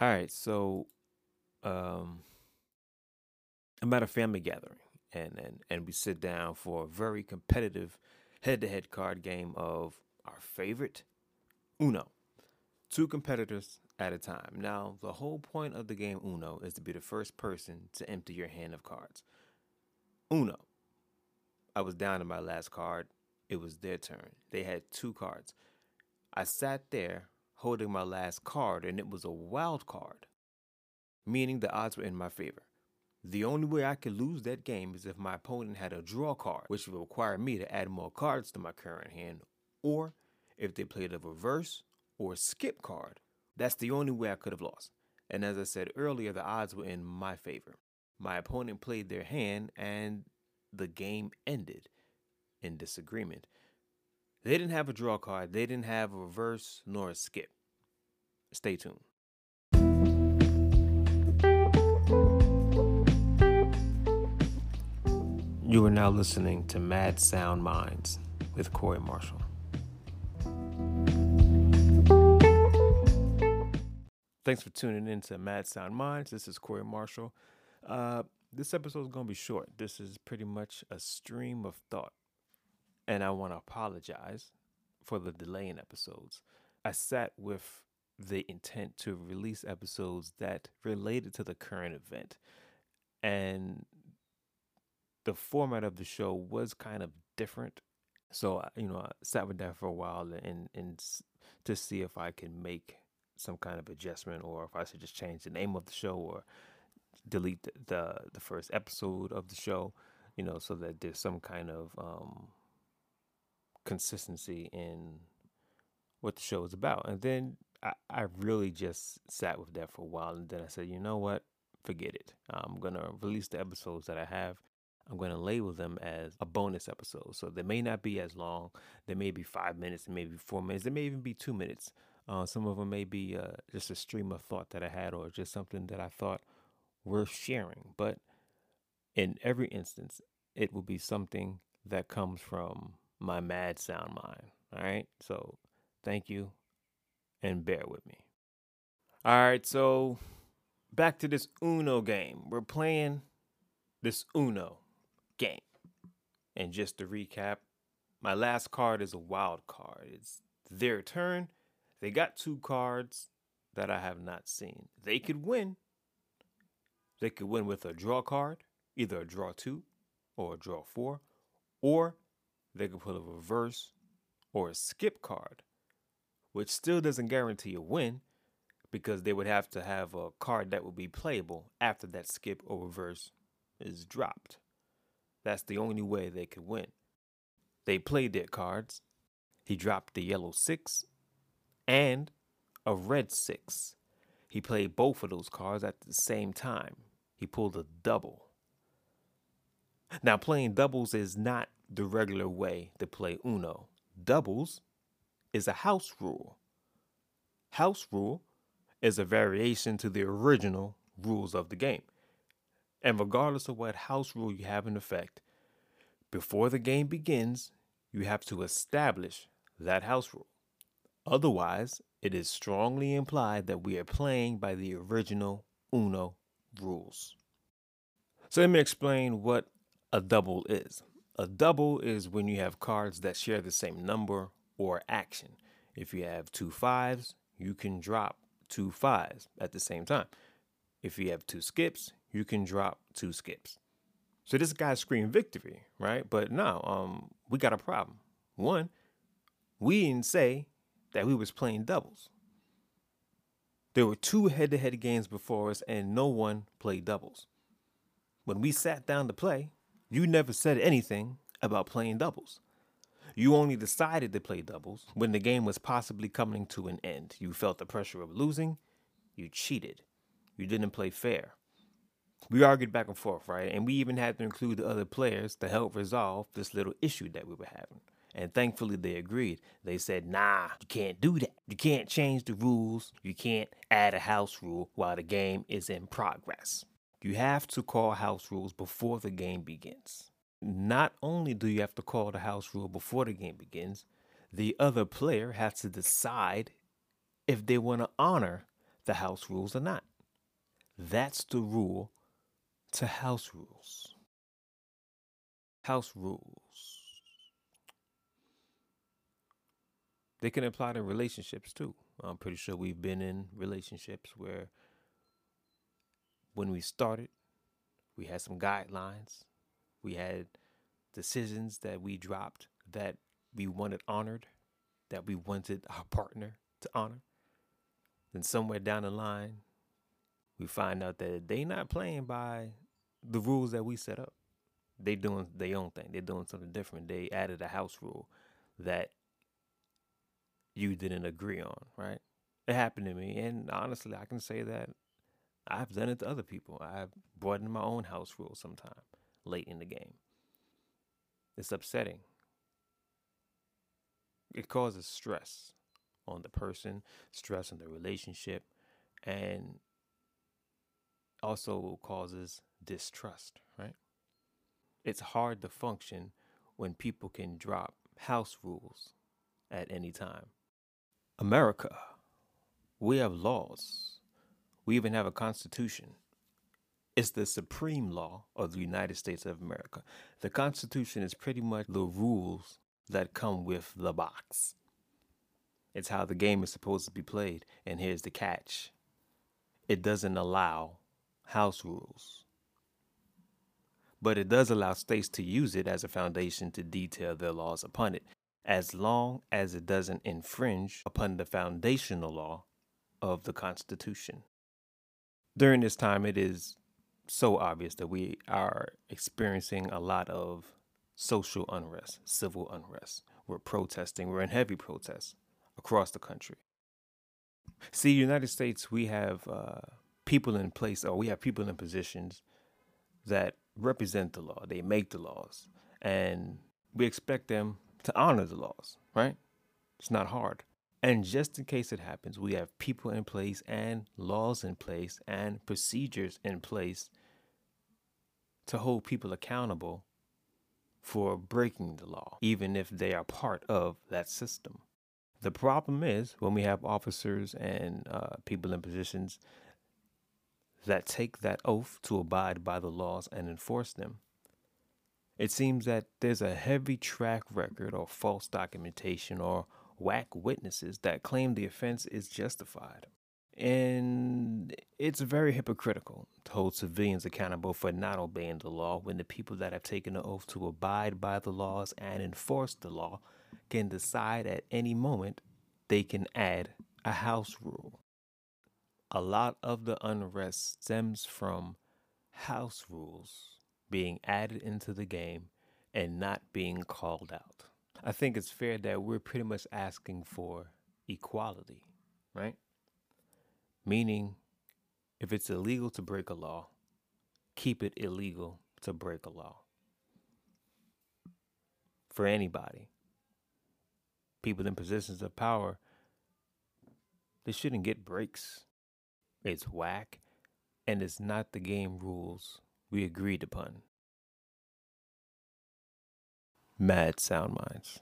All right, so um, I'm at a family gathering, and and and we sit down for a very competitive head-to-head card game of our favorite Uno. Two competitors at a time. Now, the whole point of the game Uno is to be the first person to empty your hand of cards. Uno. I was down to my last card. It was their turn. They had two cards. I sat there holding my last card, and it was a wild card, meaning the odds were in my favor. The only way I could lose that game is if my opponent had a draw card, which would require me to add more cards to my current hand, or if they played a reverse or skip card. That's the only way I could have lost. And as I said earlier, the odds were in my favor. My opponent played their hand, and the game ended in disagreement. They didn't have a draw card, they didn't have a reverse nor a skip. Stay tuned. You are now listening to Mad Sound Minds with Corey Marshall. Thanks for tuning in to Mad Sound Minds. This is Corey Marshall. Uh, this episode is going to be short. This is pretty much a stream of thought. And I want to apologize for the delay in episodes. I sat with the intent to release episodes that related to the current event. And the format of the show was kind of different. So, you know, I sat with that for a while and, and to see if I can make some kind of adjustment or if I should just change the name of the show or delete the, the, the first episode of the show, you know, so that there's some kind of um, consistency in what the show is about. And then I, really just sat with that for a while. And then I said, you know what? Forget it. I'm going to release the episodes that I have. I'm going to label them as a bonus episode. So they may not be as long. They may be five minutes, maybe four minutes. They may even be two minutes. Uh, some of them may be uh, just a stream of thought that I had or just something that I thought worth sharing. But in every instance, it will be something that comes from my mad sound mind. All right. So thank you and bear with me. All right. So back to this Uno game. We're playing this Uno game. And just to recap, my last card is a wild card. It's their turn. They got two cards that I have not seen. They could win. They could win with a draw card, either a draw two or a draw four, or they could put a reverse or a skip card, which still doesn't guarantee a win because they would have to have a card that would be playable after that skip or reverse is dropped. That's the only way they could win. They played their cards. He dropped the yellow six and a red six. He played both of those cards at the same time. He pulled a double. Now, playing doubles is not the regular way to play Uno. Doubles is a house rule. House rule is a variation to the original rules of the game. And regardless of what house rule you have in effect, before the game begins, you have to establish that house rule. Otherwise, it is strongly implied that we are playing by the original Uno rules. So let me explain what a double is. A double is when you have cards that share the same number or action. If you have two fives, you can drop two fives at the same time. If you have two skips, you can drop two skips. So this guy screamed victory, right? But no, um, we got a problem. One, we didn't say that we was playing doubles. There were two head-to-head games before us, and no one played doubles. When we sat down to play, you never said anything about playing doubles. You only decided to play doubles when the game was possibly coming to an end. You felt the pressure of losing. You cheated. You didn't play fair. We argued back and forth, right? And we even had to include the other players to help resolve this little issue that we were having. And thankfully, they agreed. They said, nah, you can't do that. You can't change the rules. You can't add a house rule while the game is in progress. You have to call house rules before the game begins. Not only do you have to call the house rule before the game begins, the other player has to decide if they want to honor the house rules or not. That's the rule to house rules. House rules. They can apply to relationships too. I'm pretty sure we've been in relationships where when we started, we had some guidelines, we had decisions that we dropped that we wanted honored, that we wanted our partner to honor. Then somewhere down the line, we find out that they not playing by the rules that we set up. They doing their own thing. They're doing something different. They added a house rule that you didn't agree on, right? It happened to me, and honestly, I can say that I've done it to other people. I've brought in my own house rule sometime late in the game. It's upsetting. It causes stress on the person, stress on the relationship, and also causes distrust, right? It's hard to function when people can drop house rules at any time. America, we have laws. We even have a constitution. It's the supreme law of the United States of America. The Constitution is pretty much the rules that come with the box. It's how the game is supposed to be played. And here's the catch it doesn't allow house rules. But it does allow states to use it as a foundation to detail their laws upon it, as long as it doesn't infringe upon the foundational law of the Constitution. During this time, it is so obvious that we are experiencing a lot of social unrest, civil unrest. We're protesting, we're in heavy protests across the country. See, United States, we have uh, people in place, or we have people in positions that represent the law. They make the laws, and we expect them to honor the laws, right? It's not hard. And just in case it happens, we have people in place and laws in place and procedures in place to hold people accountable for breaking the law, even if they are part of that system. The problem is when we have officers and uh, people in positions that take that oath to abide by the laws and enforce them. It seems that there's a heavy track record or false documentation or whack witnesses that claim the offense is justified. And it's very hypocritical to hold civilians accountable for not obeying the law when the people that have taken the oath to abide by the laws and enforce the law can decide at any moment they can add a house rule a lot of the unrest stems from house rules being added into the game and not being called out. I think it's fair that we're pretty much asking for equality, right? Meaning, if it's illegal to break a law, keep it illegal to break a law. For anybody, people in positions of power, they shouldn't get breaks it's whack, and it's not the game rules we agreed upon. Mad Sound Minds.